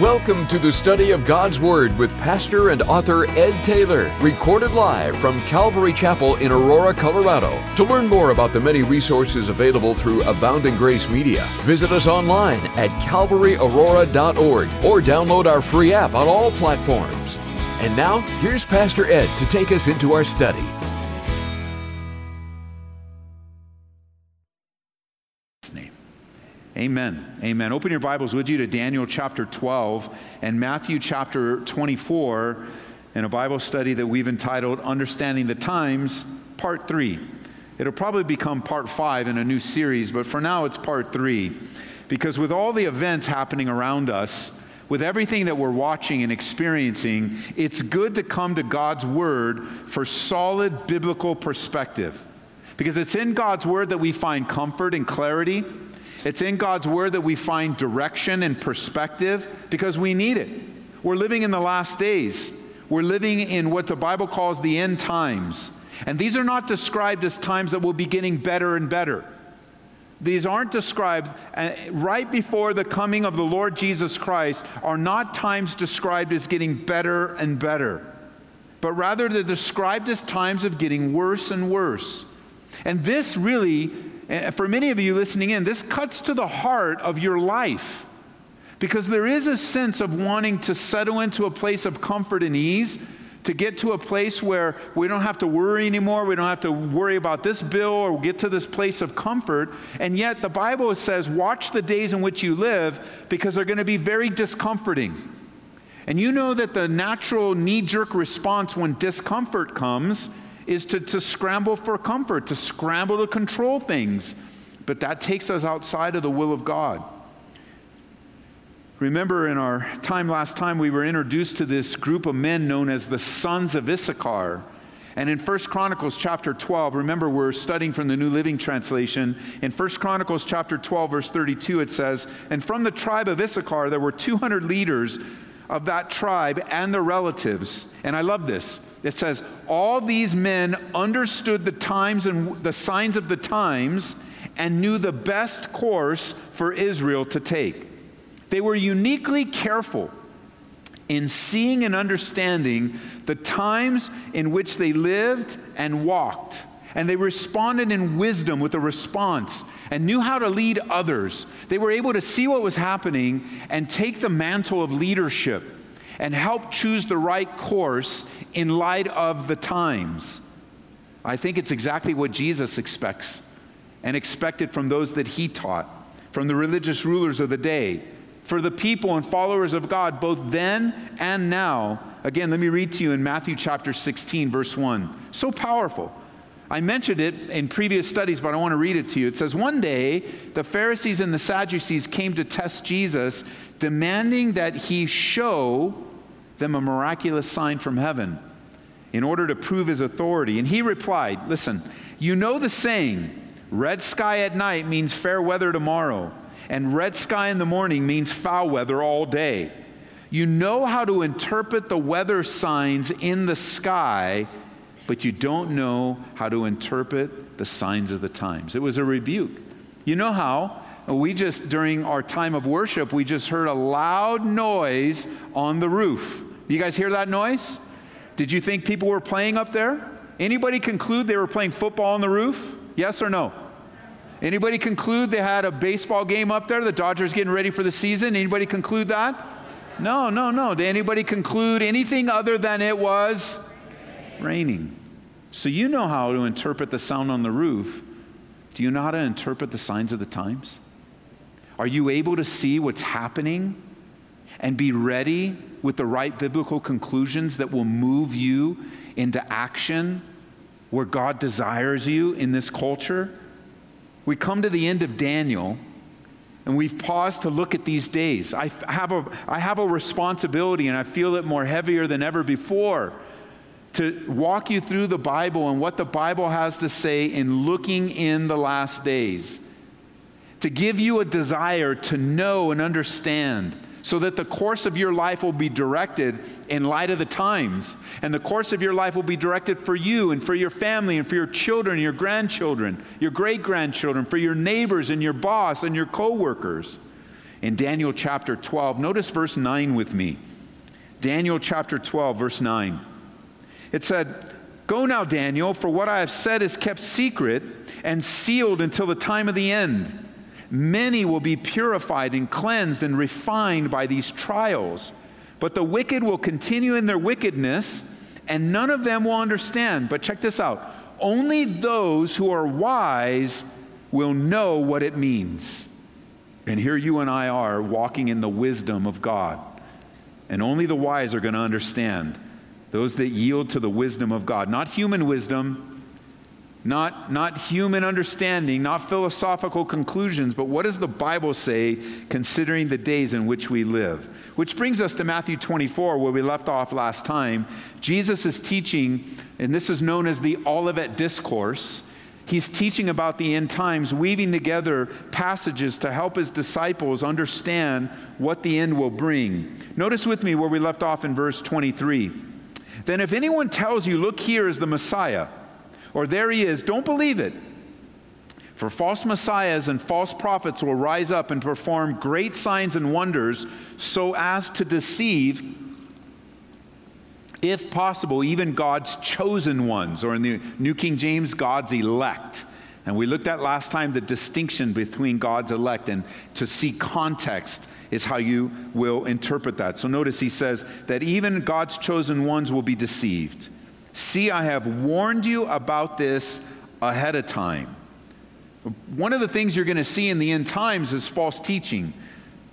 Welcome to the study of God's Word with pastor and author Ed Taylor, recorded live from Calvary Chapel in Aurora, Colorado. To learn more about the many resources available through Abounding Grace Media, visit us online at calvaryaurora.org or download our free app on all platforms. And now, here's Pastor Ed to take us into our study. Amen. Amen. Open your Bibles, would you, to Daniel chapter 12 and Matthew chapter 24 in a Bible study that we've entitled Understanding the Times, Part 3. It'll probably become Part 5 in a new series, but for now it's Part 3. Because with all the events happening around us, with everything that we're watching and experiencing, it's good to come to God's Word for solid biblical perspective. Because it's in God's Word that we find comfort and clarity. It's in God's Word that we find direction and perspective because we need it. We're living in the last days. We're living in what the Bible calls the end times. And these are not described as times that will be getting better and better. These aren't described uh, right before the coming of the Lord Jesus Christ, are not times described as getting better and better, but rather they're described as times of getting worse and worse. And this really eh, for many of you listening in, this cuts to the heart of your life because there is a sense of wanting to settle into a place of comfort and ease, to get to a place where we don't have to worry anymore, we don't have to worry about this bill or get to this place of comfort. And yet the Bible says, watch the days in which you live because they're going to be very discomforting. And you know that the natural knee jerk response when discomfort comes is to, to scramble for comfort, to scramble to control things. But that takes us outside of the will of God. Remember, in our time last time, we were introduced to this group of men known as the sons of Issachar. And in 1 Chronicles chapter 12, remember we're studying from the New Living Translation. In 1 Chronicles chapter 12, verse 32, it says, And from the tribe of Issachar there were 200 leaders of that tribe and their relatives. And I love this. It says, All these men understood the times and the signs of the times and knew the best course for Israel to take. They were uniquely careful in seeing and understanding the times in which they lived and walked. And they responded in wisdom with a response and knew how to lead others. They were able to see what was happening and take the mantle of leadership and help choose the right course in light of the times. I think it's exactly what Jesus expects and expected from those that he taught, from the religious rulers of the day, for the people and followers of God, both then and now. Again, let me read to you in Matthew chapter 16, verse 1. So powerful. I mentioned it in previous studies, but I want to read it to you. It says, One day, the Pharisees and the Sadducees came to test Jesus, demanding that he show them a miraculous sign from heaven in order to prove his authority. And he replied, Listen, you know the saying, red sky at night means fair weather tomorrow, and red sky in the morning means foul weather all day. You know how to interpret the weather signs in the sky but you don't know how to interpret the signs of the times. It was a rebuke. You know how? We just, during our time of worship, we just heard a loud noise on the roof. You guys hear that noise? Did you think people were playing up there? Anybody conclude they were playing football on the roof? Yes or no? Anybody conclude they had a baseball game up there? The Dodgers getting ready for the season? Anybody conclude that? No, no, no. Did anybody conclude anything other than it was raining. So you know how to interpret the sound on the roof. Do you know how to interpret the signs of the times? Are you able to see what's happening and be ready with the right biblical conclusions that will move you into action where God desires you in this culture? We come to the end of Daniel and we've paused to look at these days. I have a, I have a responsibility and I feel it more heavier than ever before to walk you through the Bible and what the Bible has to say in looking in the last days, to give you a desire to know and understand so that the course of your life will be directed in light of the times. And the course of your life will be directed for you and for your family and for your children, your grandchildren, your great grandchildren, for your neighbors and your boss and your coworkers in Daniel chapter 12. Notice verse 9 with me. Daniel chapter 12, verse 9. It said, Go now, Daniel, for what I have said is kept secret and sealed until the time of the end. Many will be purified and cleansed and refined by these trials. But the wicked will continue in their wickedness, and none of them will understand. But check this out only those who are wise will know what it means. And here you and I are walking in the wisdom of God. And only the wise are going to understand. Those that yield to the wisdom of God, not human wisdom, not, not human understanding, not philosophical conclusions, but what does the Bible say considering the days in which we live? Which brings us to Matthew 24, where we left off last time. Jesus is teaching, and this is known as the Olivet Discourse. He's teaching about the end times, weaving together passages to help his disciples understand what the end will bring. Notice with me where we left off in verse 23. Then, if anyone tells you, Look, here is the Messiah, or there he is, don't believe it. For false messiahs and false prophets will rise up and perform great signs and wonders so as to deceive, if possible, even God's chosen ones, or in the New King James, God's elect. And we looked at last time the distinction between God's elect and to see context is how you will interpret that. So notice he says that even God's chosen ones will be deceived. See, I have warned you about this ahead of time. One of the things you're going to see in the end times is false teaching.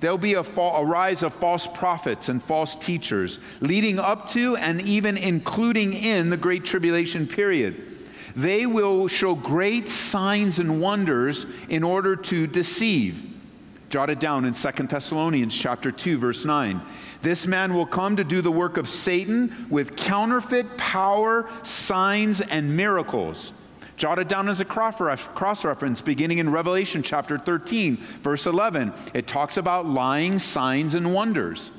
There'll be a, fa- a, rise of false prophets and false teachers leading up to and even including in the Great Tribulation period. They will show great signs and wonders in order to deceive. Jot it down in 2 Thessalonians chapter 2 verse 9. This man will come to do the work of Satan with counterfeit power, signs and miracles. Jot it down as a cross reference beginning in Revelation chapter 13 verse 11. It talks about lying signs and wonders.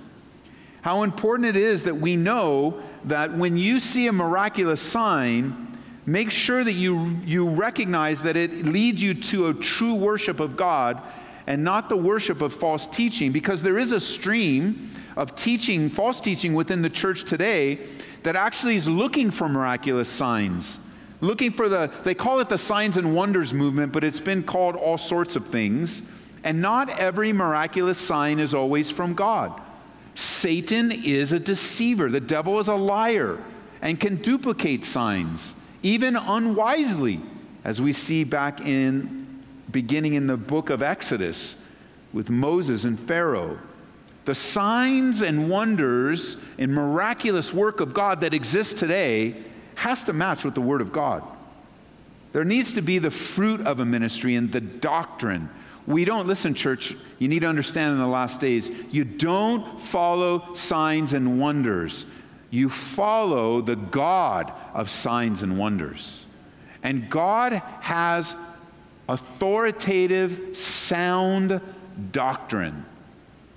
How important it is that we know that when you see a miraculous sign, make sure that you, you recognize that it leads you to a true worship of God and not the worship of false teaching, because there is a stream of teaching, false teaching within the church today that actually is looking for miraculous signs. Looking for the, they call it the signs and wonders movement, but it's been called all sorts of things. And not every miraculous sign is always from God. Satan is a deceiver, the devil is a liar and can duplicate signs, even unwisely, as we see back in beginning in the book of Exodus with Moses and Pharaoh. The signs and wonders and miraculous work of God that exists today has to match with the Word of God. There needs to be the fruit of a ministry and the doctrine. We don't, listen, church, you need to understand in the last days, you don't follow signs and wonders. You follow the God of signs and wonders. And God has authoritative, sound doctrine.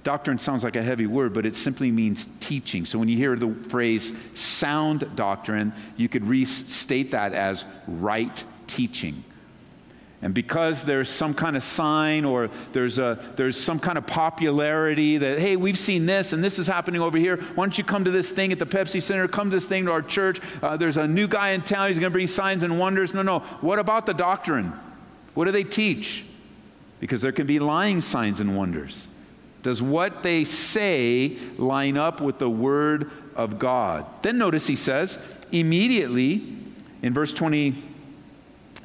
Doctrine sounds like a heavy word, but it simply means teaching. So when you hear the phrase sound doctrine, you could restate that as right teaching. And because there's some kind of sign or there's, a, there's some kind of popularity that, hey, we've seen this and this is happening over here. Why don't you come to this thing at the Pepsi Center? Come to this thing to our church. Uh, there's a new guy in town. He's going to bring signs and wonders. No, no. What about the doctrine? What do they teach? Because there can be lying signs and wonders. Does what they say line up with the Word of God? Then notice he says, immediately in verse 20,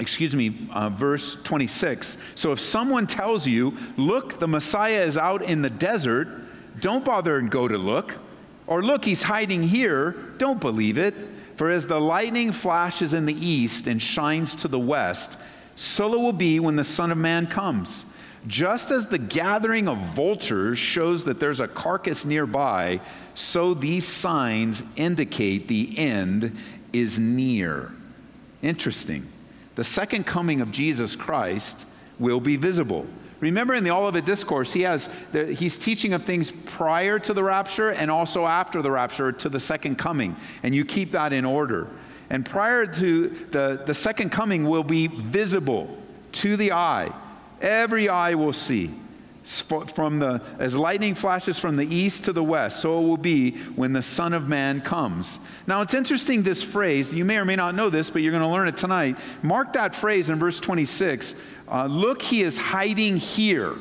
excuse me, uh, verse 26. So if someone tells you, look, the Messiah is out in the desert, don't bother and go to look. Or look, he's hiding here, don't believe it. For as the lightning flashes in the east and shines to the west, so it will be when the Son of Man comes. Just as the gathering of vultures shows that there's a carcass nearby, so these signs indicate the end is near. Interesting. The second coming of Jesus Christ will be visible. Remember in the Olivet Discourse, he has he's teaching of things prior to the rapture and also after the rapture to the second coming. And you keep that in order. And prior to the, the second coming will be visible to the eye. Every eye will see. From the as lightning flashes from the east to the west so it will be when the son of man comes. Now it's interesting this phrase you may or may not know this but you're going to learn it tonight. Mark that phrase in verse 26 uh, look he is hiding here.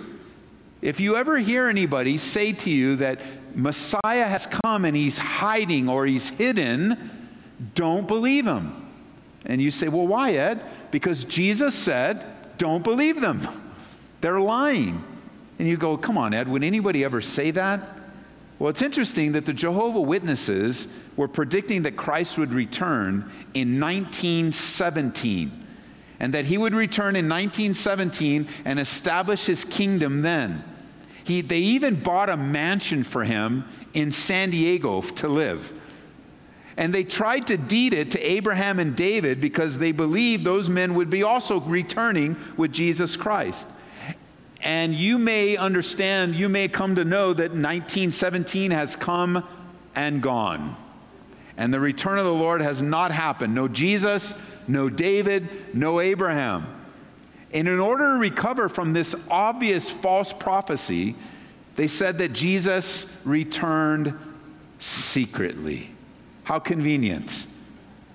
If you ever hear anybody say to you that messiah has come and he's hiding or he's hidden don't believe him. And you say well why ed? Because jesus said don't believe them. They're lying and you go, come on, Ed, would anybody ever say that? Well, it's interesting that the Jehovah Witnesses were predicting that Christ would return in 1917 and that he would return in 1917 and establish his kingdom then. He, they even bought a mansion for him in San Diego to live. And they tried to deed it to Abraham and David because they believed those men would be also returning with Jesus Christ. And you may understand, you may come to know that 1917 has come and gone. And the return of the Lord has not happened. No Jesus, no David, no Abraham. And in order to recover from this obvious false prophecy, they said that Jesus returned secretly. How convenient.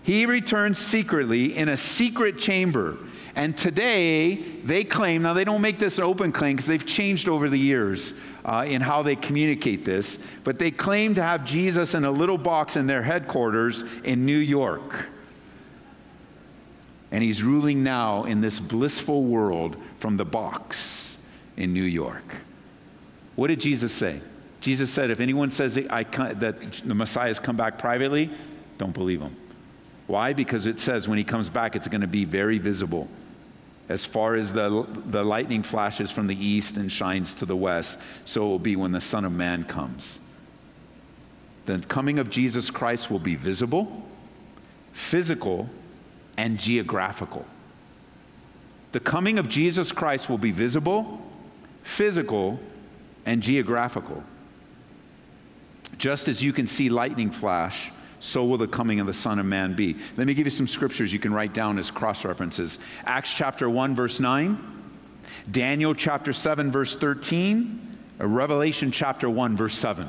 He returned secretly in a secret chamber. And today, they claim, now they don't make this an open claim because they've changed over the years uh, in how they communicate this, but they claim to have Jesus in a little box in their headquarters in New York. And he's ruling now in this blissful world from the box in New York. What did Jesus say? Jesus said, if anyone says that the Messiah has come back privately, don't believe him. Why? Because it says when he comes back, it's going to be very visible as far as the, the lightning flashes from the east and shines to the west, so it will be when the Son of Man comes. The coming of Jesus Christ will be visible, physical, and geographical. The coming of Jesus Christ will be visible, physical, and geographical. Just as you can see lightning flash so will the coming of the Son of Man be. Let me give you some scriptures you can write down as cross references. Acts chapter 1, verse 9, Daniel chapter 7, verse 13, uh, Revelation chapter 1, verse 7.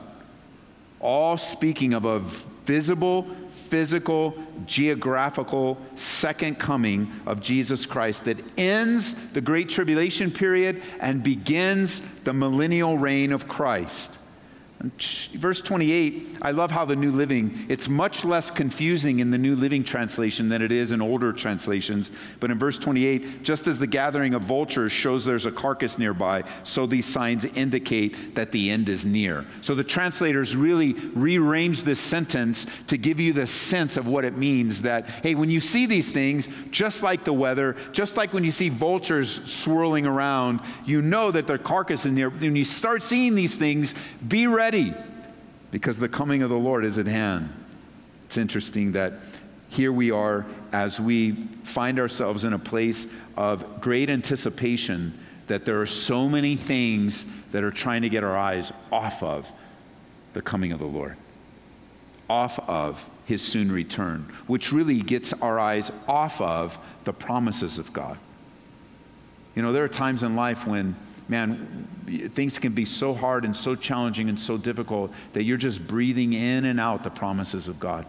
All speaking of a visible, physical, geographical second coming of Jesus Christ that ends the Great Tribulation period and begins the millennial reign of Christ. Verse 28, I love how the New Living, it's much less confusing in the New Living Translation than it is in older translations. But in verse 28, just as the gathering of vultures shows there's a carcass nearby, so these signs indicate that the end is near. So the translators really rearrange this sentence to give you the sense of what it means that, hey, when you see these things, just like the weather, just like when you see vultures swirling around, you know that their carcass is near. When you start seeing these things, be ready ready because the coming of the Lord is at hand. It's interesting that here we are as we find ourselves in a place of great anticipation that there are so many things that are trying to get our eyes off of the coming of the Lord, off of his soon return, which really gets our eyes off of the promises of God. You know, there are times in life when man, things can be so hard and so challenging and so difficult that you're just breathing in and out the promises of God.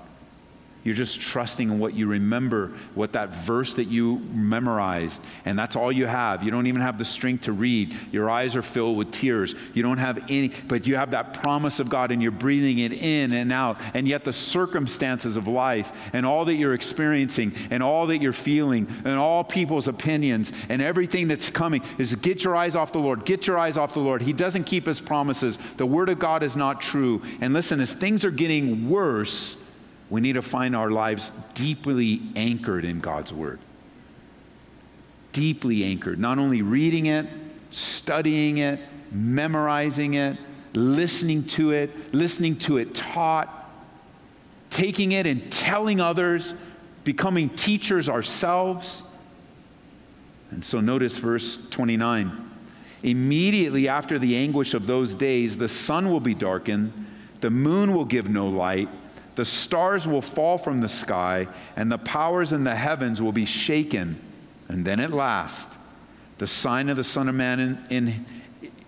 You're just trusting in what you remember, what that verse that you memorized, and that's all you have. You don't even have the strength to read. Your eyes are filled with tears. You don't have any, but you have that promise of God and you're breathing it in and out. And yet, the circumstances of life and all that you're experiencing and all that you're feeling and all people's opinions and everything that's coming is get your eyes off the Lord. Get your eyes off the Lord. He doesn't keep his promises. The word of God is not true. And listen, as things are getting worse, we need to find our lives deeply anchored in God's Word. Deeply anchored. Not only reading it, studying it, memorizing it, listening to it, listening to it taught, taking it and telling others, becoming teachers ourselves. And so notice verse 29. Immediately after the anguish of those days, the sun will be darkened, the moon will give no light the stars will fall from the sky, and the powers in the heavens will be shaken. And then at last, the sign of the Son of Man in, in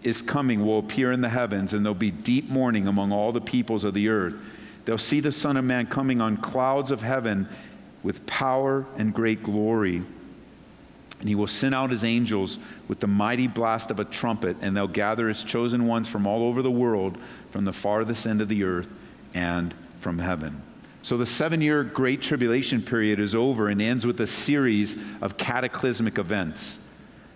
is coming will appear in the heavens, and there'll be deep mourning among all the peoples of the earth. They'll see the Son of Man coming on clouds of heaven with power and great glory. And he will send out his angels with the mighty blast of a trumpet, and they'll gather his chosen ones from all over the world, from the farthest end of the earth and from heaven. So the seven year Great Tribulation period is over and ends with a series of cataclysmic events.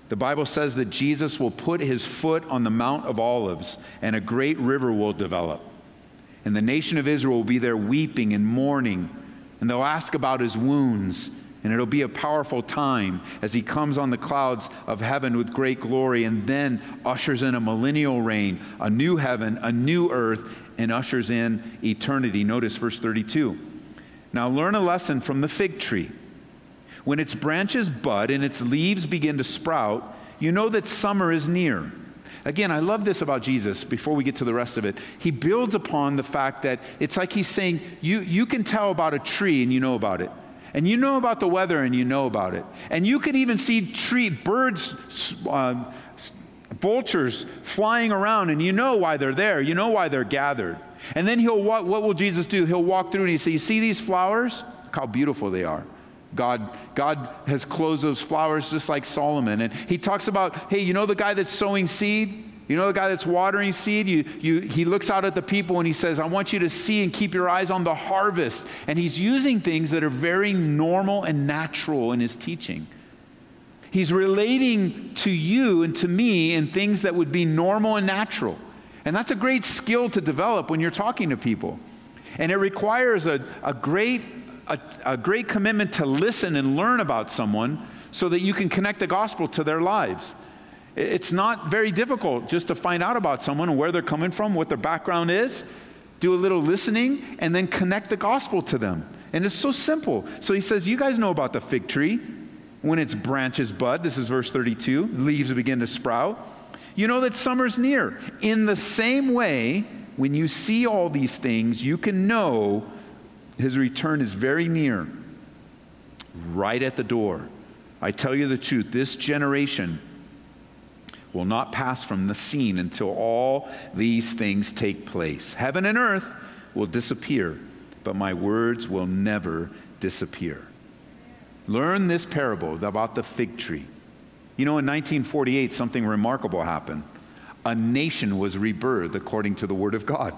The Bible says that Jesus will put his foot on the Mount of Olives and a great river will develop. And the nation of Israel will be there weeping and mourning. And they'll ask about his wounds. And it'll be a powerful time as he comes on the clouds of heaven with great glory and then ushers in a millennial reign, a new heaven, a new earth, and ushers in eternity. Notice verse 32. Now learn a lesson from the fig tree. When its branches bud and its leaves begin to sprout, you know that summer is near. Again, I love this about Jesus before we get to the rest of it. He builds upon the fact that it's like he's saying, you, you can tell about a tree and you know about it. And you know about the weather and you know about it. And you can even see tree, birds, uh, vultures flying around and you know why they're there. You know why they're gathered. And then he'll, what, what will Jesus do? He'll walk through and he say, You see these flowers? Look how beautiful they are. God, God has closed those flowers just like Solomon. And he talks about, hey, you know the guy that's sowing seed? You know the guy that's watering seed? You, you, he looks out at the people and he says, I want you to see and keep your eyes on the harvest. And he's using things that are very normal and natural in his teaching. He's relating to you and to me in things that would be normal and natural. And that's a great skill to develop when you're talking to people. And it requires a, a great a, a great commitment to listen and learn about someone so that you can connect the gospel to their lives. It's not very difficult just to find out about someone and where they're coming from, what their background is, do a little listening, and then connect the gospel to them. And it's so simple. So he says, You guys know about the fig tree. When its branches bud, this is verse 32, leaves begin to sprout. You know that summer's near. In the same way, when you see all these things, you can know his return is very near, right at the door. I tell you the truth, this generation will not pass from the scene until all these things take place. Heaven and earth will disappear, but my words will never disappear. Learn this parable about the fig tree. You know, in 1948, something remarkable happened. A nation was rebirthed according to the Word of God.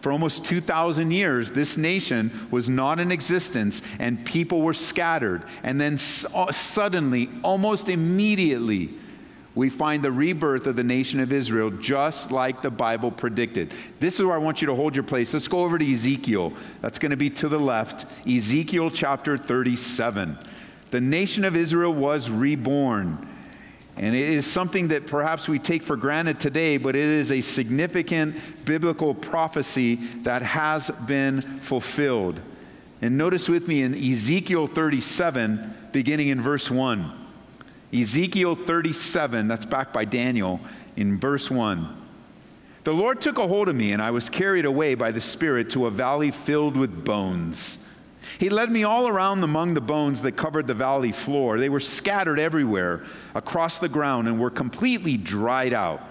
For almost 2,000 years, this nation was not in existence and people were scattered. And then uh, suddenly, almost immediately, we find the rebirth of the nation of Israel just like the Bible predicted. This is where I want you to hold your place. Let's go over to Ezekiel. That's going to be to the left. Ezekiel chapter 37. The nation of Israel was reborn. And it is something that perhaps we take for granted today, but it is a significant biblical prophecy that has been fulfilled. And notice with me in Ezekiel 37, beginning in verse 1. Ezekiel 37, that's back by Daniel, in verse 1. The Lord took a hold of me, and I was carried away by the Spirit to a valley filled with bones. He led me all around among the bones that covered the valley floor. They were scattered everywhere across the ground and were completely dried out.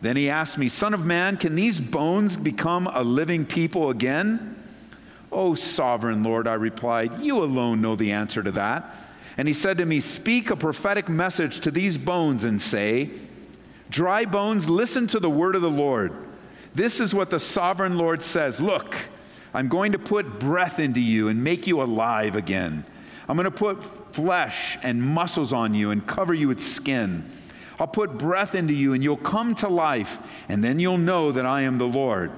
Then he asked me, Son of man, can these bones become a living people again? Oh, sovereign Lord, I replied, you alone know the answer to that. And he said to me, Speak a prophetic message to these bones and say, Dry bones, listen to the word of the Lord. This is what the sovereign Lord says Look, I'm going to put breath into you and make you alive again. I'm going to put flesh and muscles on you and cover you with skin. I'll put breath into you and you'll come to life, and then you'll know that I am the Lord.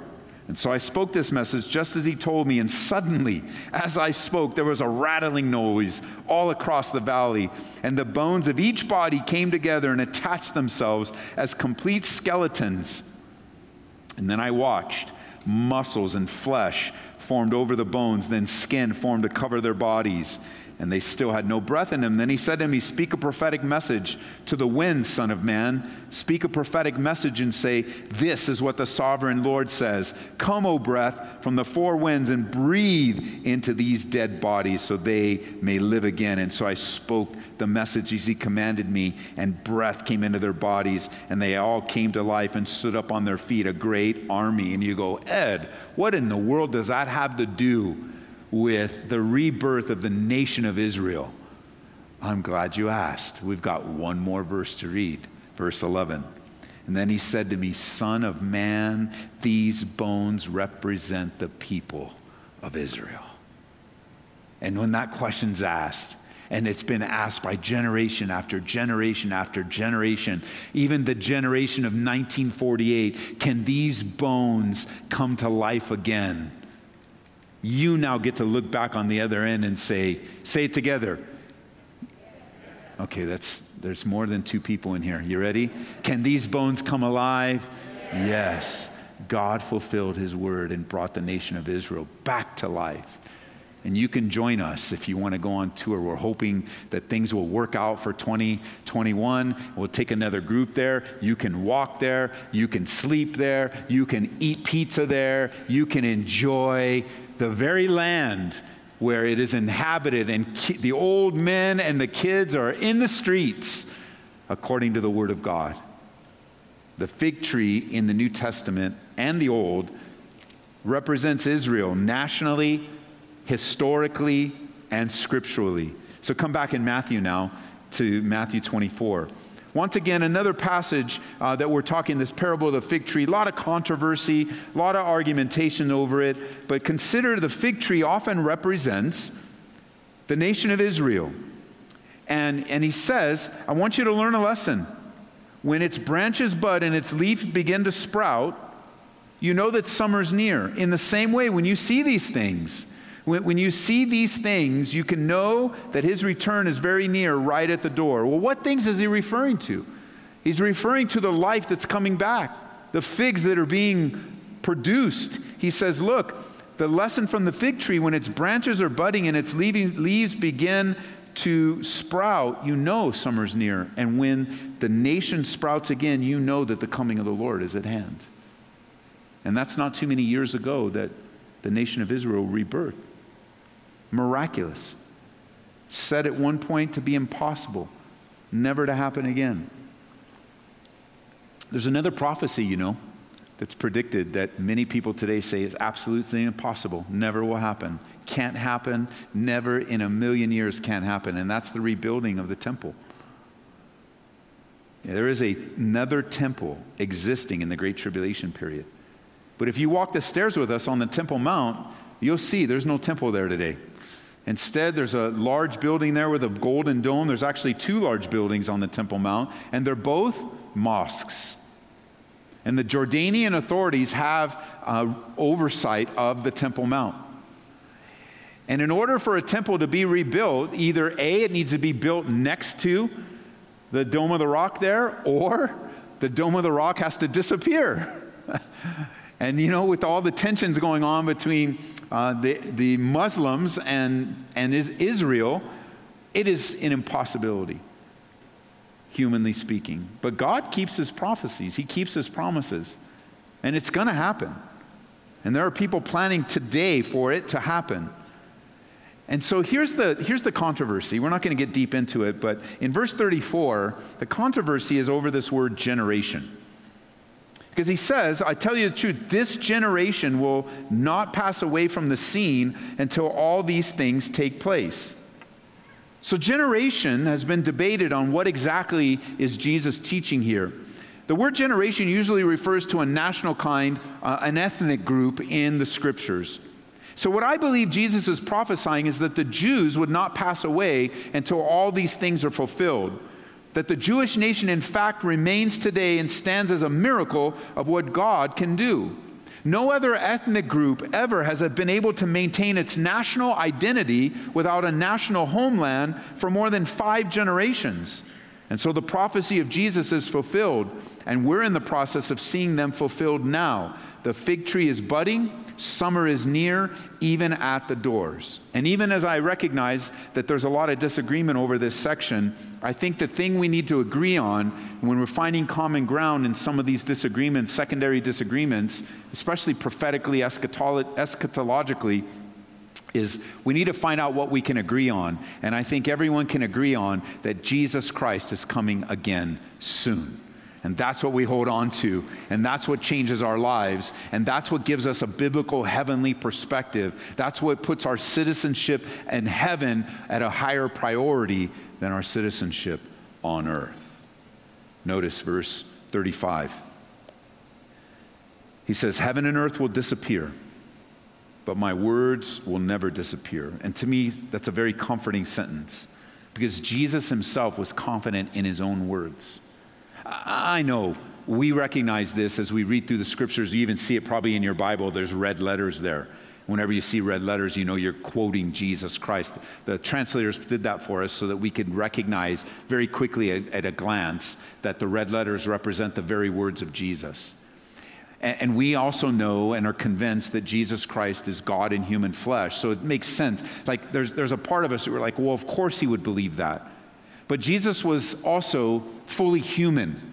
And so I spoke this message just as he told me, and suddenly, as I spoke, there was a rattling noise all across the valley, and the bones of each body came together and attached themselves as complete skeletons. And then I watched muscles and flesh formed over the bones, then skin formed to cover their bodies. And they still had no breath in them. Then he said to me, Speak a prophetic message to the wind, Son of Man. Speak a prophetic message and say, This is what the sovereign Lord says Come, O breath, from the four winds and breathe into these dead bodies so they may live again. And so I spoke the message as he commanded me, and breath came into their bodies, and they all came to life and stood up on their feet, a great army. And you go, Ed, what in the world does that have to do? With the rebirth of the nation of Israel? I'm glad you asked. We've got one more verse to read, verse 11. And then he said to me, Son of man, these bones represent the people of Israel. And when that question's asked, and it's been asked by generation after generation after generation, even the generation of 1948, can these bones come to life again? You now get to look back on the other end and say, say it together. Okay, that's there's more than two people in here. You ready? Can these bones come alive? Yes. God fulfilled his word and brought the nation of Israel back to life. And you can join us if you want to go on tour. We're hoping that things will work out for 2021. We'll take another group there. You can walk there. You can sleep there. You can eat pizza there. You can enjoy the very land where it is inhabited, and ki- the old men and the kids are in the streets according to the Word of God. The fig tree in the New Testament and the Old represents Israel nationally, historically, and scripturally. So come back in Matthew now to Matthew 24. Once again, another passage uh, that we're talking, this parable of the fig tree, a lot of controversy, a lot of argumentation over it, but consider the fig tree often represents the nation of Israel. And, and he says, I want you to learn a lesson. When its branches bud and its leaves begin to sprout, you know that summer's near. In the same way, when you see these things, when, you see these things, you can know that his return is very near, right at the door. Well, what things is he referring to? He's referring to the life that's coming back, the figs that are being produced. He says, Look, the lesson from the fig tree, when its branches are budding and its leaves begin to sprout, you know summer's near. And when the nation sprouts again, you know that the coming of the Lord is at hand. And that's not too many years ago that the nation of Israel rebirthed miraculous. Said at one point to be impossible, never to happen again. There's another prophecy, you know, that's predicted that many people today say is absolutely impossible, never will happen, can't happen, never in a million years can't happen, and that's the rebuilding of the temple. Yeah, there is a, another temple existing in the Great Tribulation period. But if you walk the stairs with us on the Temple Mount, you'll see there's no temple there today. Instead, there's a large building there with a golden dome. There's actually two large buildings on the Temple Mount, and they're both mosques. And the Jordanian authorities have uh, oversight of the Temple Mount. And in order for a temple to be rebuilt, either A, it needs to be built next to the Dome of the Rock there, or the Dome of the Rock has to disappear. and you know, with all the tensions going on between uh, the, the Muslims and, and Israel, it is an impossibility, humanly speaking. But God keeps his prophecies, he keeps his promises, and it's going to happen. And there are people planning today for it to happen. And so here's the, here's the controversy. We're not going to get deep into it, but in verse 34, the controversy is over this word generation. Because he says, I tell you the truth, this generation will not pass away from the scene until all these things take place. So, generation has been debated on what exactly is Jesus teaching here. The word generation usually refers to a national kind, uh, an ethnic group in the scriptures. So, what I believe Jesus is prophesying is that the Jews would not pass away until all these things are fulfilled that the Jewish nation, in fact, remains today and stands as a miracle of what God can do. No other ethnic group ever has been able to maintain its national identity without a national homeland for more than five generations. And so the prophecy of Jesus is fulfilled, and we're in the process of seeing them fulfilled now. The fig tree is budding, Summer is near, even at the doors. And even as I recognize that there's a lot of disagreement over this section, I think the thing we need to agree on when we're finding common ground in some of these disagreements, secondary disagreements, especially prophetically, eschatologically, is we need to find out what we can agree on. And I think everyone can agree on that Jesus Christ is coming again soon. And that's what we hold on to. And that's what changes our lives. And that's what gives us a biblical heavenly perspective. That's what puts our citizenship in heaven at a higher priority than our citizenship on earth. Notice verse 35. He says, Heaven and earth will disappear, but my words will never disappear. And to me, that's a very comforting sentence because Jesus himself was confident in his own words. I know we recognize this as we read through the scriptures. You even see it probably in your Bible. There's red letters there. Whenever you see red letters, you know you're quoting Jesus Christ. The translators did that for us so that we could recognize very quickly at, at a glance that the red letters represent the very words of Jesus. And, and we also know and are convinced that Jesus Christ is God in human flesh. So it makes sense. Like there's, there's a part of us who are like, well, of course he would believe that. But Jesus was also fully human.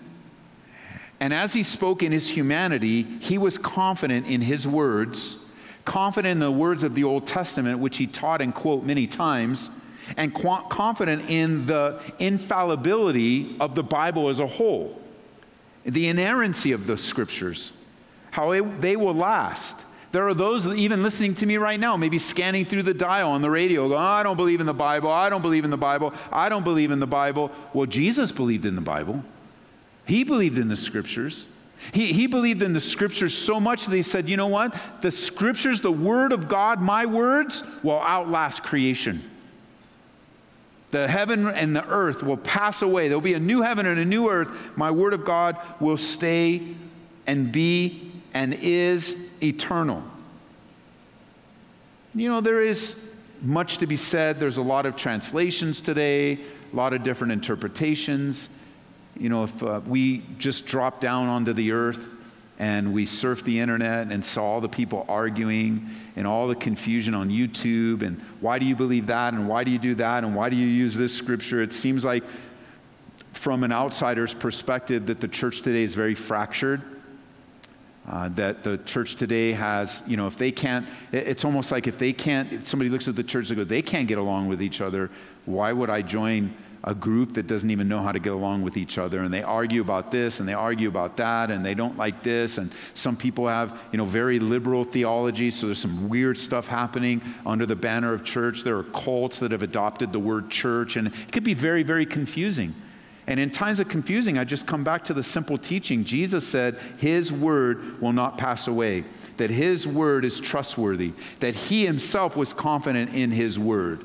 And as he spoke in his humanity, he was confident in his words, confident in the words of the Old Testament, which he taught and quote many times, and confident in the infallibility of the Bible as a whole, the inerrancy of the scriptures, how it, they will last. There are those even listening to me right now, maybe scanning through the dial on the radio, going, oh, I don't believe in the Bible. I don't believe in the Bible. I don't believe in the Bible. Well, Jesus believed in the Bible. He believed in the scriptures. He, he believed in the scriptures so much that he said, you know what? The scriptures, the word of God, my words, will outlast creation. The heaven and the earth will pass away. There'll be a new heaven and a new earth. My word of God will stay and be and is eternal. You know, there is much to be said. There's a lot of translations today, a lot of different interpretations. You know, if uh, we just dropped down onto the earth and we surfed the internet and saw all the people arguing and all the confusion on YouTube and why do you believe that and why do you do that and why do you use this scripture, it seems like from an outsider's perspective that the church today is very fractured. Uh, that the church today has, you know, if they can't, it's almost like if they can't, if somebody looks at the church, they go, they can't get along with each other. Why would I join a group that doesn't even know how to get along with each other? And they argue about this and they argue about that and they don't like this and some people have you know very liberal theology so there's some weird stuff happening under the banner of church. There are cults that have adopted the word church and it could be very very confusing and in times of confusing i just come back to the simple teaching. Jesus said his word will not pass away. That his word is trustworthy. That he himself was confident in his word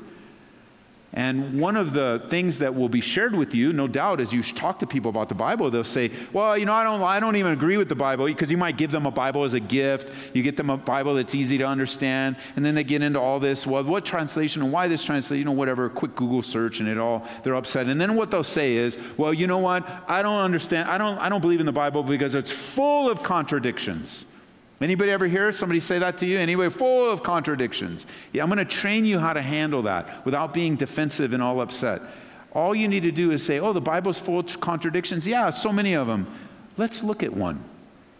and one of the things that will be shared with you, no doubt, as you talk to people about the Bible, they'll say, Well, you know, I don't, I don't even agree with the Bible, because you might give them a Bible as a gift. You get them a Bible that's easy to understand. And then they get into all this, well, what translation and why this translation, you know, whatever, quick Google search, and it all, they're upset. And then what they'll say is, Well, you know what? I don't understand. I don't, I don't believe in the Bible because it's full of contradictions. Anybody ever hear somebody say that to you? Anyway, full of contradictions. Yeah, I'm going to train you how to handle that without being defensive and all upset. All you need to do is say, oh, the Bible's full of contradictions. Yeah, so many of them. Let's look at one.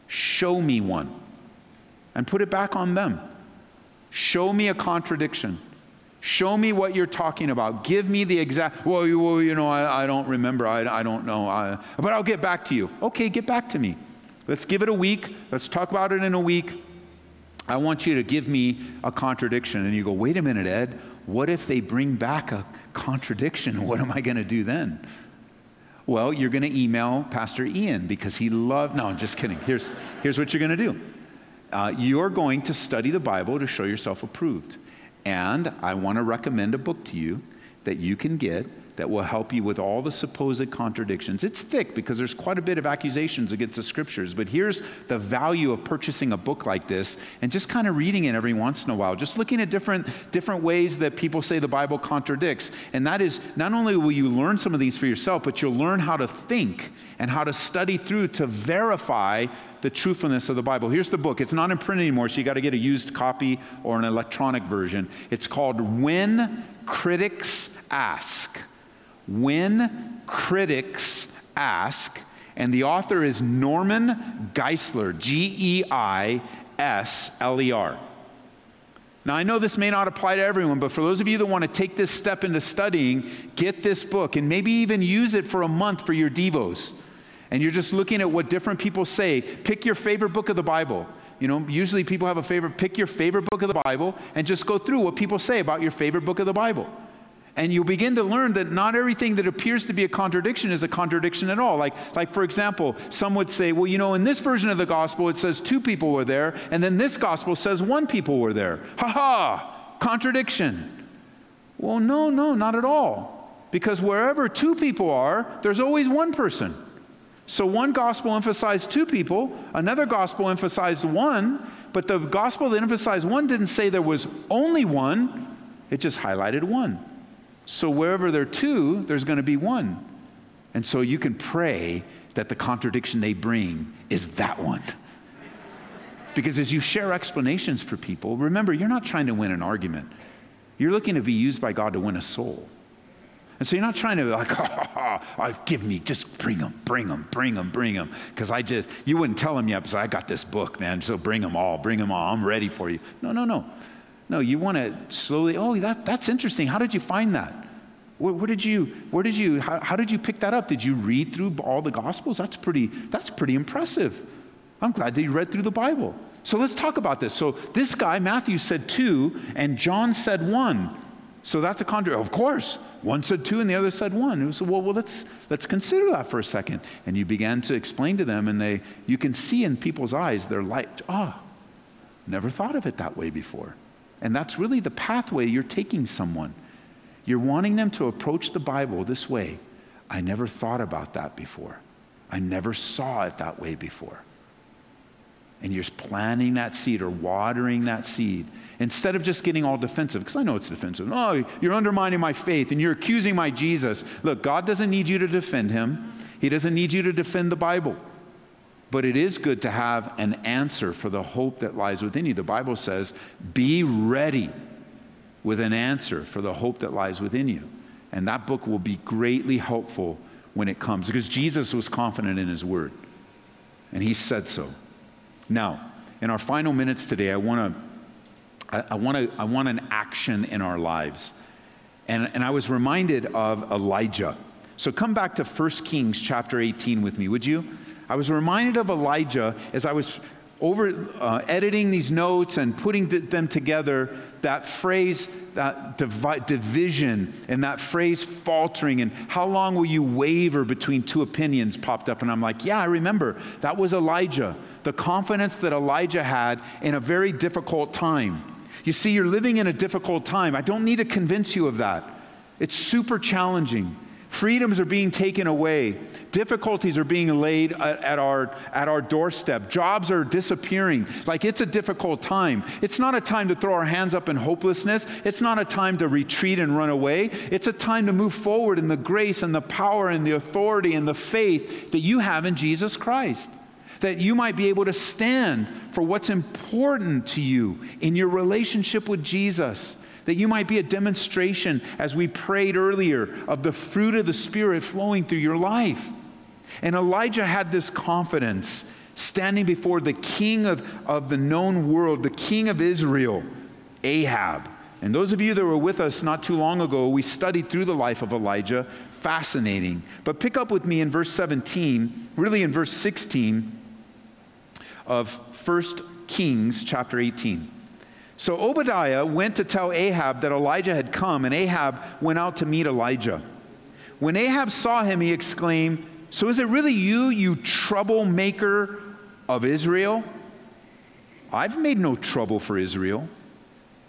Show me one. And put it back on them. Show me a contradiction. Show me what you're talking about. Give me the exact, well, you, well, you know, I, I don't remember. I, I don't know. I, but I'll get back to you. Okay, get back to me. Let's give it a week. Let's talk about it in a week. I want you to give me a contradiction. And you go, wait a minute, Ed. What if they bring back a contradiction? What am I going to do then? Well, you're going to email Pastor Ian because he loved. No, I'm just kidding. Here's, here's what you're going to do uh, you're going to study the Bible to show yourself approved. And I want to recommend a book to you that you can get that will help you with all the supposed contradictions. It's thick because there's quite a bit of accusations against the scriptures, but here's the value of purchasing a book like this and just kind of reading it every once in a while, just looking at different, different ways that people say the Bible contradicts. And that is not only will you learn some of these for yourself, but you'll learn how to think and how to study through to verify the truthfulness of the Bible. Here's the book. It's not in print anymore, so you got to get a used copy or an electronic version. It's called When Critics Ask. When Critics Ask. And the author is Norman Geisler, G E I S L E R. Now, I know this may not apply to everyone, but for those of you that want to take this step into studying, get this book and maybe even use it for a month for your Devos. And you're just looking at what different people say. Pick your favorite book of the Bible. You know, usually people have a favorite, pick your favorite book of the Bible and just go through what people say about your favorite book of the Bible. And you'll begin to learn that not everything that appears to be a contradiction is a contradiction at all. Like, like, for example, some would say, well, you know, in this version of the gospel, it says two people were there, and then this gospel says one people were there. Ha ha! Contradiction. Well, no, no, not at all. Because wherever two people are, there's always one person. So one gospel emphasized two people, another gospel emphasized one, but the gospel that emphasized one didn't say there was only one, it just highlighted one. So wherever there are two, there's going to be one. And so you can pray that the contradiction they bring is that one. Because as you share explanations for people, remember, you're not trying to win an argument. You're looking to be used by God to win a soul. And so you're not trying to be like, oh, oh, give me, just bring them, bring them, bring them, bring them. Because I just, you wouldn't tell them yet because I got this book, man. So bring them all, bring them all. I'm ready for you. No, no, no. No, you want to slowly, oh, that, that's interesting. How did you find that? Where, where did you, where did you, how, how did you pick that up? Did you read through all the Gospels? That's pretty, that's pretty impressive. I'm glad that you read through the Bible. So let's talk about this. So this guy, Matthew, said two, and John said one. So that's a contradiction. Of course, one said two and the other said one. It was, well, well, let's, let's consider that for a second. And you began to explain to them, and they, you can see in people's eyes, they're like, ah, oh, never thought of it that way before. And that's really the pathway you're taking someone. You're wanting them to approach the Bible this way. I never thought about that before. I never saw it that way before. And you're planting that seed or watering that seed instead of just getting all defensive, because I know it's defensive. Oh, you're undermining my faith and you're accusing my Jesus. Look, God doesn't need you to defend him, He doesn't need you to defend the Bible. But it is good to have an answer for the hope that lies within you. The Bible says, be ready with an answer for the hope that lies within you. And that book will be greatly helpful when it comes because Jesus was confident in his word. And he said so. Now, in our final minutes today, I want to I, want to I want an action in our lives. And, and I was reminded of Elijah. So come back to 1 Kings chapter 18 with me, would you? I was reminded of Elijah as I was over uh, editing these notes and putting them together. That phrase, that divi- division, and that phrase faltering, and how long will you waver between two opinions popped up. And I'm like, yeah, I remember. That was Elijah. The confidence that Elijah had in a very difficult time. You see, you're living in a difficult time. I don't need to convince you of that. It's super challenging. Freedoms are being taken away. Difficulties are being laid at our, at our doorstep. Jobs are disappearing. Like it's a difficult time. It's not a time to throw our hands up in hopelessness. It's not a time to retreat and run away. It's a time to move forward in the grace and the power and the authority and the faith that you have in Jesus Christ. That you might be able to stand for what's important to you in your relationship with Jesus that you might be a demonstration, as we prayed earlier, of the fruit of the Spirit flowing through your life. And Elijah had this confidence standing before the king of, of the known world, the king of Israel, Ahab. And those of you that were with us not too long ago, we studied through the life of Elijah. Fascinating. But pick up with me in verse 17, really in verse 16 of 1 Kings chapter 18. So Obadiah went to tell Ahab that Elijah had come, and Ahab went out to meet Elijah. When Ahab saw him, he exclaimed, So is it really you, you troublemaker of Israel? I've made no trouble for Israel.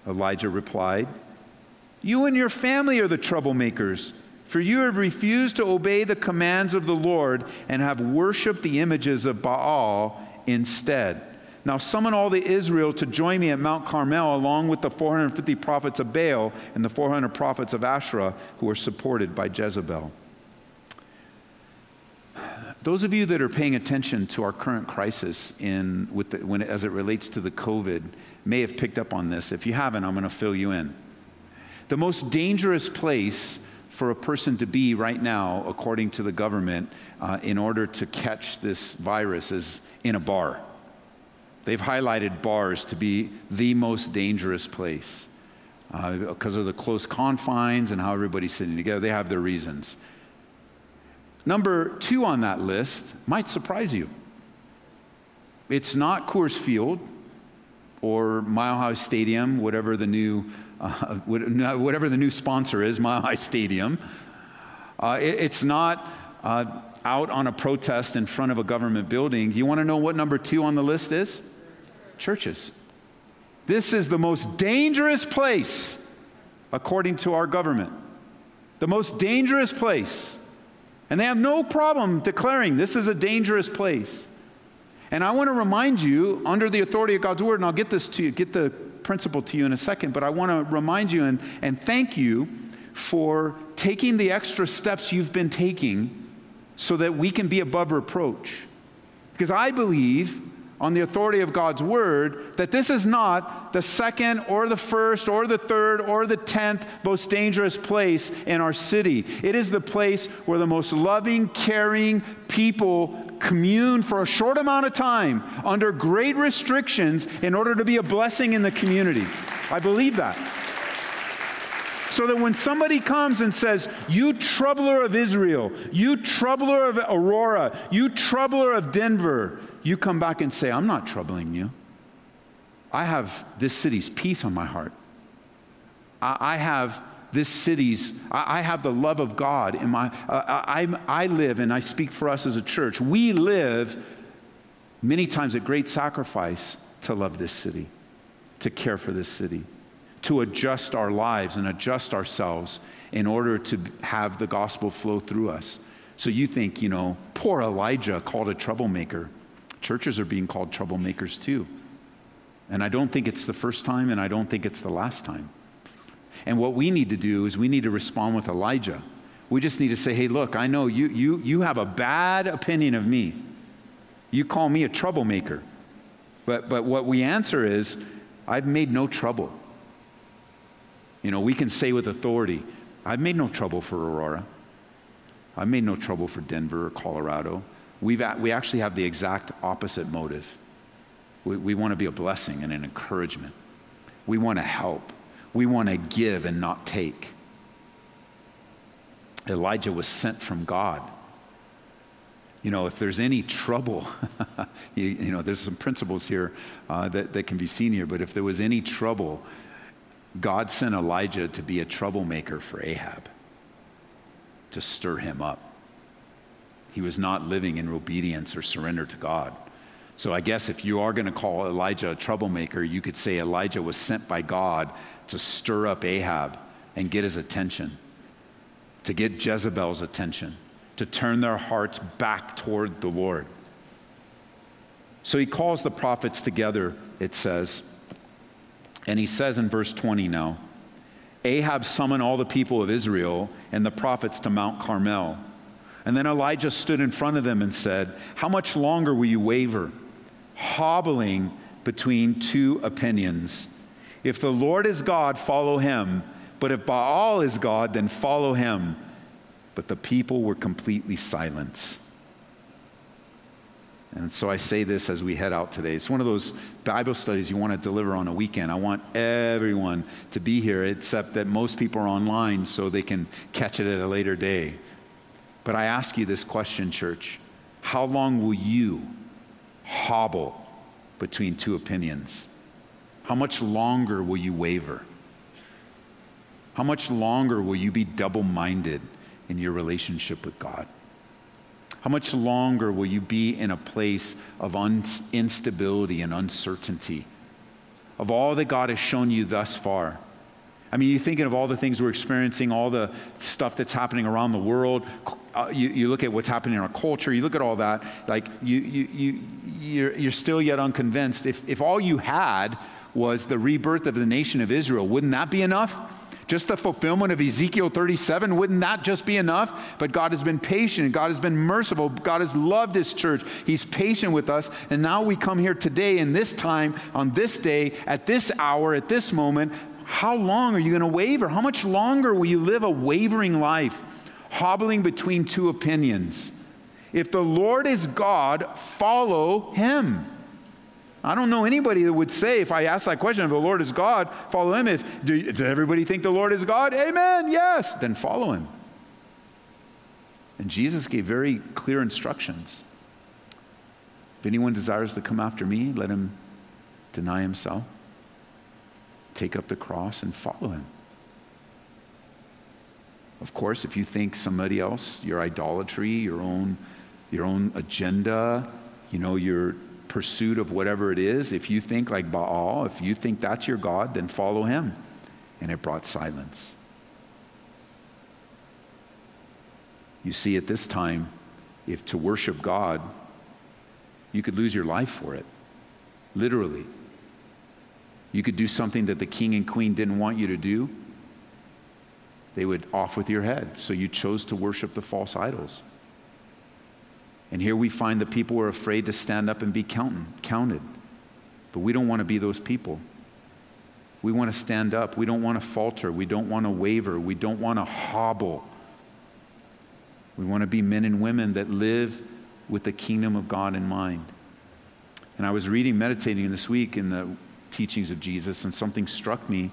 Elijah replied, You and your family are the troublemakers, For you have refused to obey the commands of the Lord and have worshiped the images of Baal instead. Now summon all the Israel to join me at Mount Carmel, along with the 450 prophets of Baal and the 400 prophets of Asherah who are supported by Jezebel. Those of you that are paying attention to our current crisis in, with the, when, as it relates to the COVID may have picked up on this. If you haven't, I'm going to fill you in. The most dangerous place for a person to be right now, according to the government, uh, in order to catch this virus is in a bar. They've highlighted bars to be the most dangerous place uh, because of the close confines and how everybody's sitting together. They have their reasons. Number two on that list might surprise you. It's not Coors Field or Mile High Stadium, whatever the new, uh, whatever the new sponsor is, Mile High Stadium. Uh, it, it's not uh, out on a protest in front of a government building. You want to know what number two on the list is? Churches. This is the most dangerous place, according to our government. The most dangerous place. And they have no problem declaring this is a dangerous place. And I want to remind you, under the authority of God's word, and I'll get this to you, get the principle to you in a second, but I want to remind you and, and thank you for taking the extra steps you've been taking so that we can be above reproach. Because I believe on the authority of God's word that this is not the second or the first or the third or the tenth most dangerous place in our city. It is the place where the most loving, caring people commune for a short amount of time under great restrictions in order to be a blessing in the community. I believe that. So that when somebody comes and says, You troubler of Israel, you troubler of Aurora, you troubler of Denver, you come back and say, I'm not troubling you. I have this city's peace on my heart. I, have this city's, I, have the love of God in my, I, I live, and I speak for us as a church, we live many times at great sacrifice to love this city, to care for this city, to adjust our lives and adjust ourselves in order to have the gospel flow through us. So you think, you know, poor Elijah called a troublemaker. Churches are being called troublemakers too. And I don't think it's the first time, and I don't think it's the last time. And what we need to do is we need to respond with Elijah. We just need to say, hey, look, I know you, you, you have a bad opinion of me. You call me a troublemaker. But, but what we answer is, I've made no trouble. You know, we can say with authority, I've made no trouble for Aurora. I've made no trouble for Denver or Colorado. We've, we actually have the exact opposite motive. We, we want to be a blessing and an encouragement. We want to help. We want to give and not take. Elijah was sent from God. You know, if there's any trouble, you, you, know, there's some principles here uh, that, that can be seen here, but if there was any trouble, God sent Elijah to be a troublemaker for Ahab, to stir him up. He was not living in obedience or surrender to God. So I guess if you are going to call Elijah a troublemaker, you could say Elijah was sent by God to stir up Ahab and get his attention, to get Jezebel's attention, to turn their hearts back toward the Lord. So he calls the prophets together, it says. And he says in verse 20 now Ahab summoned all the people of Israel and the prophets to Mount Carmel. And then Elijah stood in front of them and said, How much longer will you waver, hobbling between two opinions? If the Lord is God, follow him. But if Baal is God, then follow him. But the people were completely silent. And so I say this as we head out today. It's one of those Bible studies you want to deliver on a weekend. I want everyone to be here, except that most people are online so they can catch it at a later day. But I ask you this question, church how long will you hobble between two opinions? How much longer will you waver? How much longer will you be double minded in your relationship with God? How much longer will you be in a place of un- instability and uncertainty? Of all that God has shown you thus far, I mean, you're thinking of all the things we're experiencing, all the stuff that's happening around the world. Uh, you, you, look at what's happening in our culture, you look at all that, like you, you, you, you're, you're still yet unconvinced. If, if all you had was the rebirth of the nation of Israel, wouldn't that be enough? Just the fulfillment of Ezekiel 37, wouldn't that just be enough? But God has been patient. God has been merciful. God has loved His church. He's patient with us. And now we come here today, in this time, on this day, at this hour, at this moment, how long are you going to waver? How much longer will you live a wavering life, hobbling between two opinions? If the Lord is God, follow him. I don't know anybody that would say, if I ask that question, if the Lord is God, follow him. If do, does everybody think the Lord is God? Amen, yes, then follow him. And Jesus gave very clear instructions. If anyone desires to come after me, let him deny himself take up the cross and follow him. Of course, if you think somebody else, your idolatry, your own, your own agenda, you know, your pursuit of whatever it is, if you think like Baal, if you think that's your God, then follow him. And it brought silence. You see, at this time, if to worship God, you could lose your life for it, literally. You could do something that the king and queen didn't want you to do. They would off with your head. So you chose to worship the false idols. And here we find the people who are afraid to stand up and be counted. But we don't want to be those people. We want to stand up. We don't want to falter. We don't want to waver. We don't want to hobble. We want to be men and women that live with the kingdom of God in mind. And I was reading, meditating this week in the teachings of Jesus, and something struck me.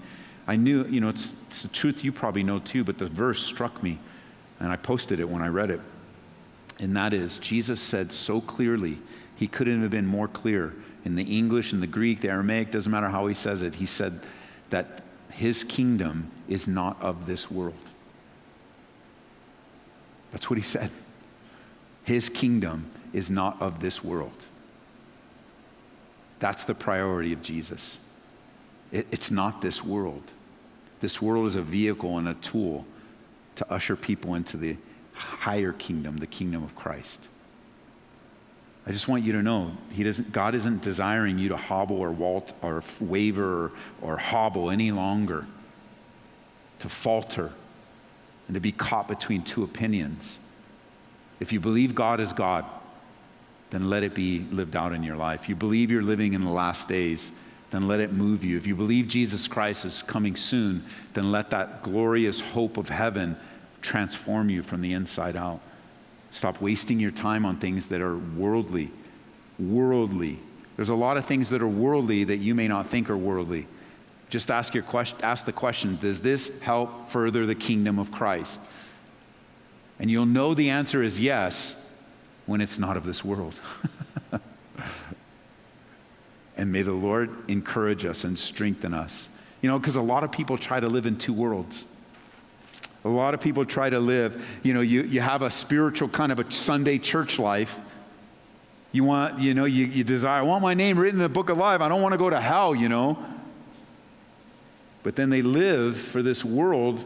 I knew, you know, it's, it's the truth you probably know too, but the verse struck me, and I posted it when I read it. And that is, Jesus said so clearly, he couldn't have been more clear in the English, in the Greek, the Aramaic, doesn't matter how he says it. He said that his kingdom is not of this world. That's what he said. His kingdom is not of this world. That's the priority of Jesus. It, it's not this world. This world is a vehicle and a tool to usher people into the higher kingdom, the kingdom of Christ. I just want you to know, he doesn't, God isn't desiring you to hobble or walt or waver or, or hobble any longer, to falter and to be caught between two opinions. If you believe God is God, then let it be lived out in your life. You believe you're living in the last days, then let it move you. If you believe Jesus Christ is coming soon, then let that glorious hope of heaven transform you from the inside out. Stop wasting your time on things that are worldly. Worldly. There's a lot of things that are worldly that you may not think are worldly. Just ask, your question, ask the question Does this help further the kingdom of Christ? And you'll know the answer is yes when it's not of this world. and may the Lord encourage us and strengthen us. You know, because a lot of people try to live in two worlds. A lot of people try to live, you know, you, you have a spiritual kind of a Sunday church life. You want, you know, you, you desire, I want my name written in the book of life. I don't want to go to hell, you know. But then they live for this world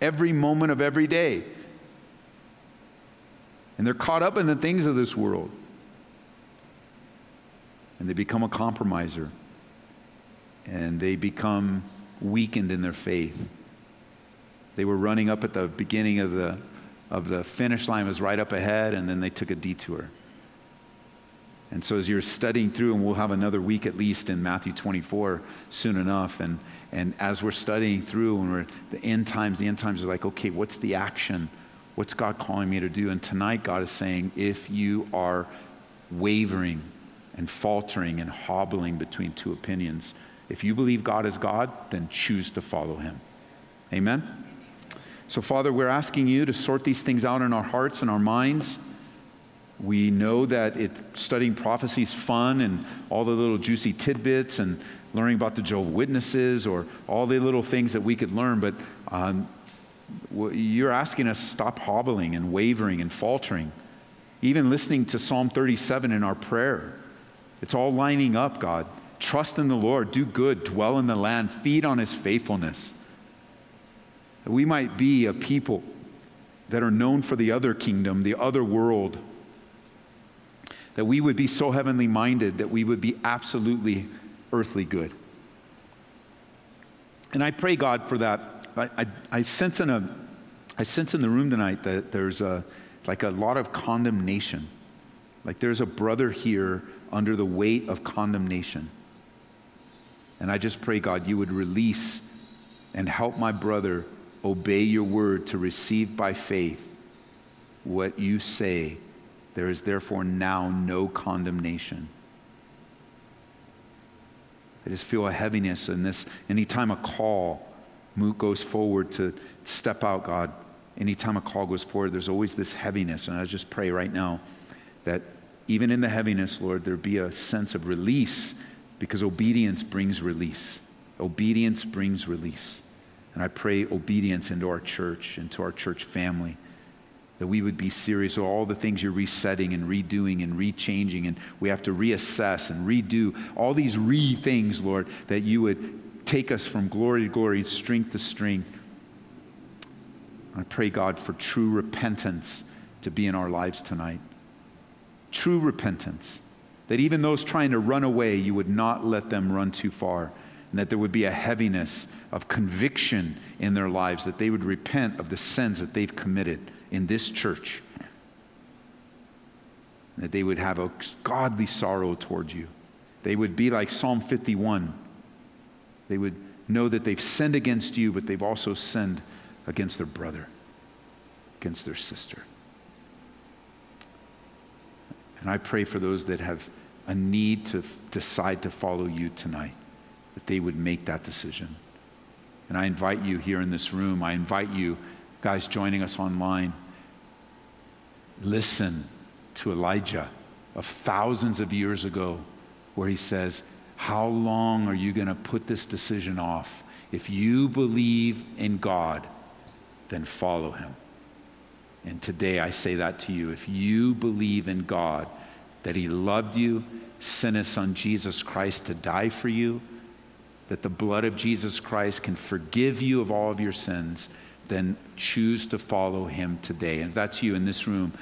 every moment of every day and they're caught up in the things of this world. And they become a compromiser. And they become weakened in their faith. They were running up at the beginning of the, of the finish line, was right up ahead, and then they took a detour. And so, as you're studying through, and we'll have another week at least in Matthew 24 soon enough, and, and as we're studying through, and we're the end times, the end times are like, okay, what's the action? What's God calling me to do? And tonight, God is saying, if you are wavering and faltering and hobbling between two opinions, if you believe God is God, then choose to follow him. Amen? So, Father, we're asking you to sort these things out in our hearts and our minds. We know that it, studying prophecy is fun and all the little juicy tidbits and learning about the Jehovah Witnesses or all the little things that we could learn, but um, you're asking us to stop hobbling and wavering and faltering. Even listening to Psalm 37 in our prayer. It's all lining up, God. Trust in the Lord, do good, dwell in the land, feed on his faithfulness. We might be a people that are known for the other kingdom, the other world. That we would be so heavenly minded that we would be absolutely earthly good. And I pray, God, for that. I, I, I, sense in a, I sense in the room tonight that there's a, like a lot of condemnation. Like there's a brother here under the weight of condemnation. And I just pray, God, you would release and help my brother obey your word to receive by faith what you say. There is therefore now no condemnation. I just feel a heaviness in this. Anytime a call goes forward to step out, God, anytime a call goes forward, there's always this heaviness. And I just pray right now that even in the heaviness, Lord, there be a sense of release because obedience brings release. Obedience brings release. And I pray obedience into our church, into our church family, that we would be serious of all the things you're resetting and redoing and rechanging, and we have to reassess and redo all these re things, Lord, that you would take us from glory to glory, strength to strength. I pray, God, for true repentance to be in our lives tonight. True repentance. That even those trying to run away, you would not let them run too far. And that there would be a heaviness of conviction in their lives, that they would repent of the sins that they've committed in this church. That they would have a godly sorrow towards you. They would be like Psalm 51. They would know that they've sinned against you, but they've also sinned against their brother, against their sister. And I pray for those that have a need to decide to follow you tonight, that they would make that decision. And I invite you here in this room, I invite you, guys joining us online, listen to Elijah of thousands of years ago, where he says, How long are you going to put this decision off? If you believe in God, then follow him. And today I say that to you. If you believe in God, that he loved you, sent his son Jesus Christ to die for you, that the blood of Jesus Christ can forgive you of all of your sins, then choose to follow him today. And if that's you in this room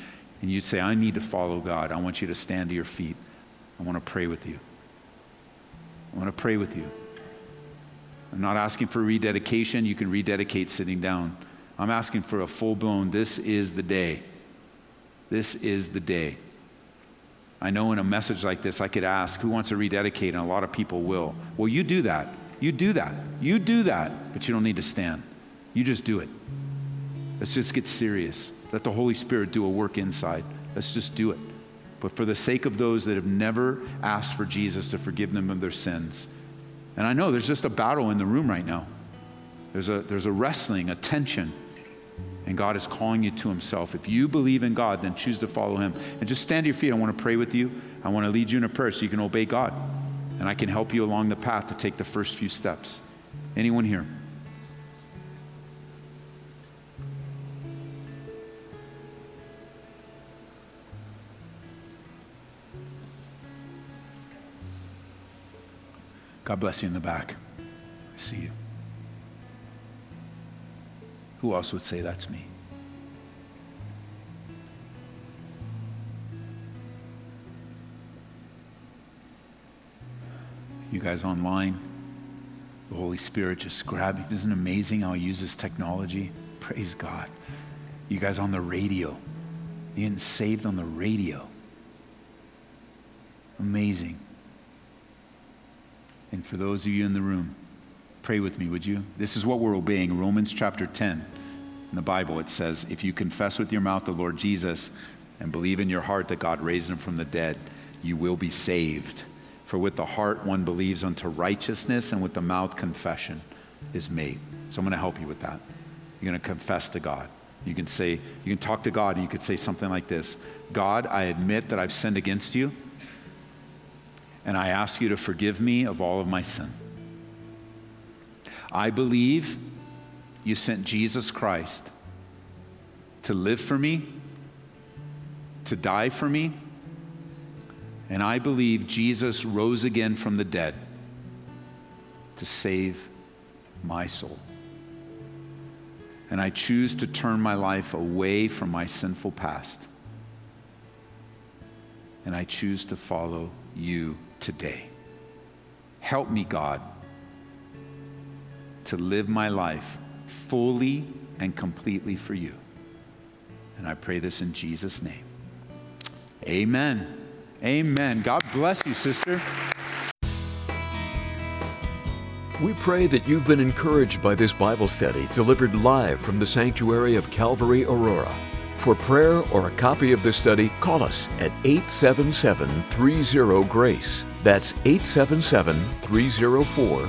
and you say, I need to follow God, I want you to stand to your feet. I want to pray with you. I want to pray with you. I'm not asking for rededication. You can rededicate sitting down. I'm asking for a full blown, this is the day. This is the day. I know in a message like this, I could ask, who wants to rededicate? And a lot of people will. Well, you do that. You do that. You do that, but you don't need to stand. You just do it. Let's just get serious. Let the Holy Spirit do a work inside. Let's just do it. But for the sake of those that have never asked for Jesus to forgive them of their sins, and I know there's just a battle in the room right now. There's a, there's a wrestling, a tension and God is calling you to Himself. If you believe in God, then choose to follow Him. And just stand to your feet. I want to pray with you. I want to lead you in a prayer so you can obey God. And I can help you along the path to take the first few steps. Anyone here? God bless you in the back. I see you. Who else would say that's me? You guys online, the Holy Spirit just grabbing. Isn't amazing how He uses technology? Praise God. You guys on the radio, you getting saved on the radio. Amazing. And for those of you in the room, Pray with me, would you? This is what we're obeying. Romans chapter 10. In the Bible, it says, If you confess with your mouth the Lord Jesus and believe in your heart that God raised him from the dead, you will be saved. For with the heart one believes unto righteousness, and with the mouth confession is made. So I'm going to help you with that. You're going to confess to God. You can say, you can talk to God, and you could say something like this God, I admit that I've sinned against you, and I ask you to forgive me of all of my sin. I believe you sent Jesus Christ to live for me, to die for me, and I believe Jesus rose again from the dead to save my soul. And I choose to turn my life away from my sinful past. And I choose to follow you today. Help me, God, to live my life fully and completely for you. And I pray this in Jesus' name. Amen. Amen. God bless you, sister. We pray that you've been encouraged by this Bible study delivered live from the sanctuary of Calvary Aurora. For prayer or a copy of this study, call us at 877 30 GRACE. That's 877 304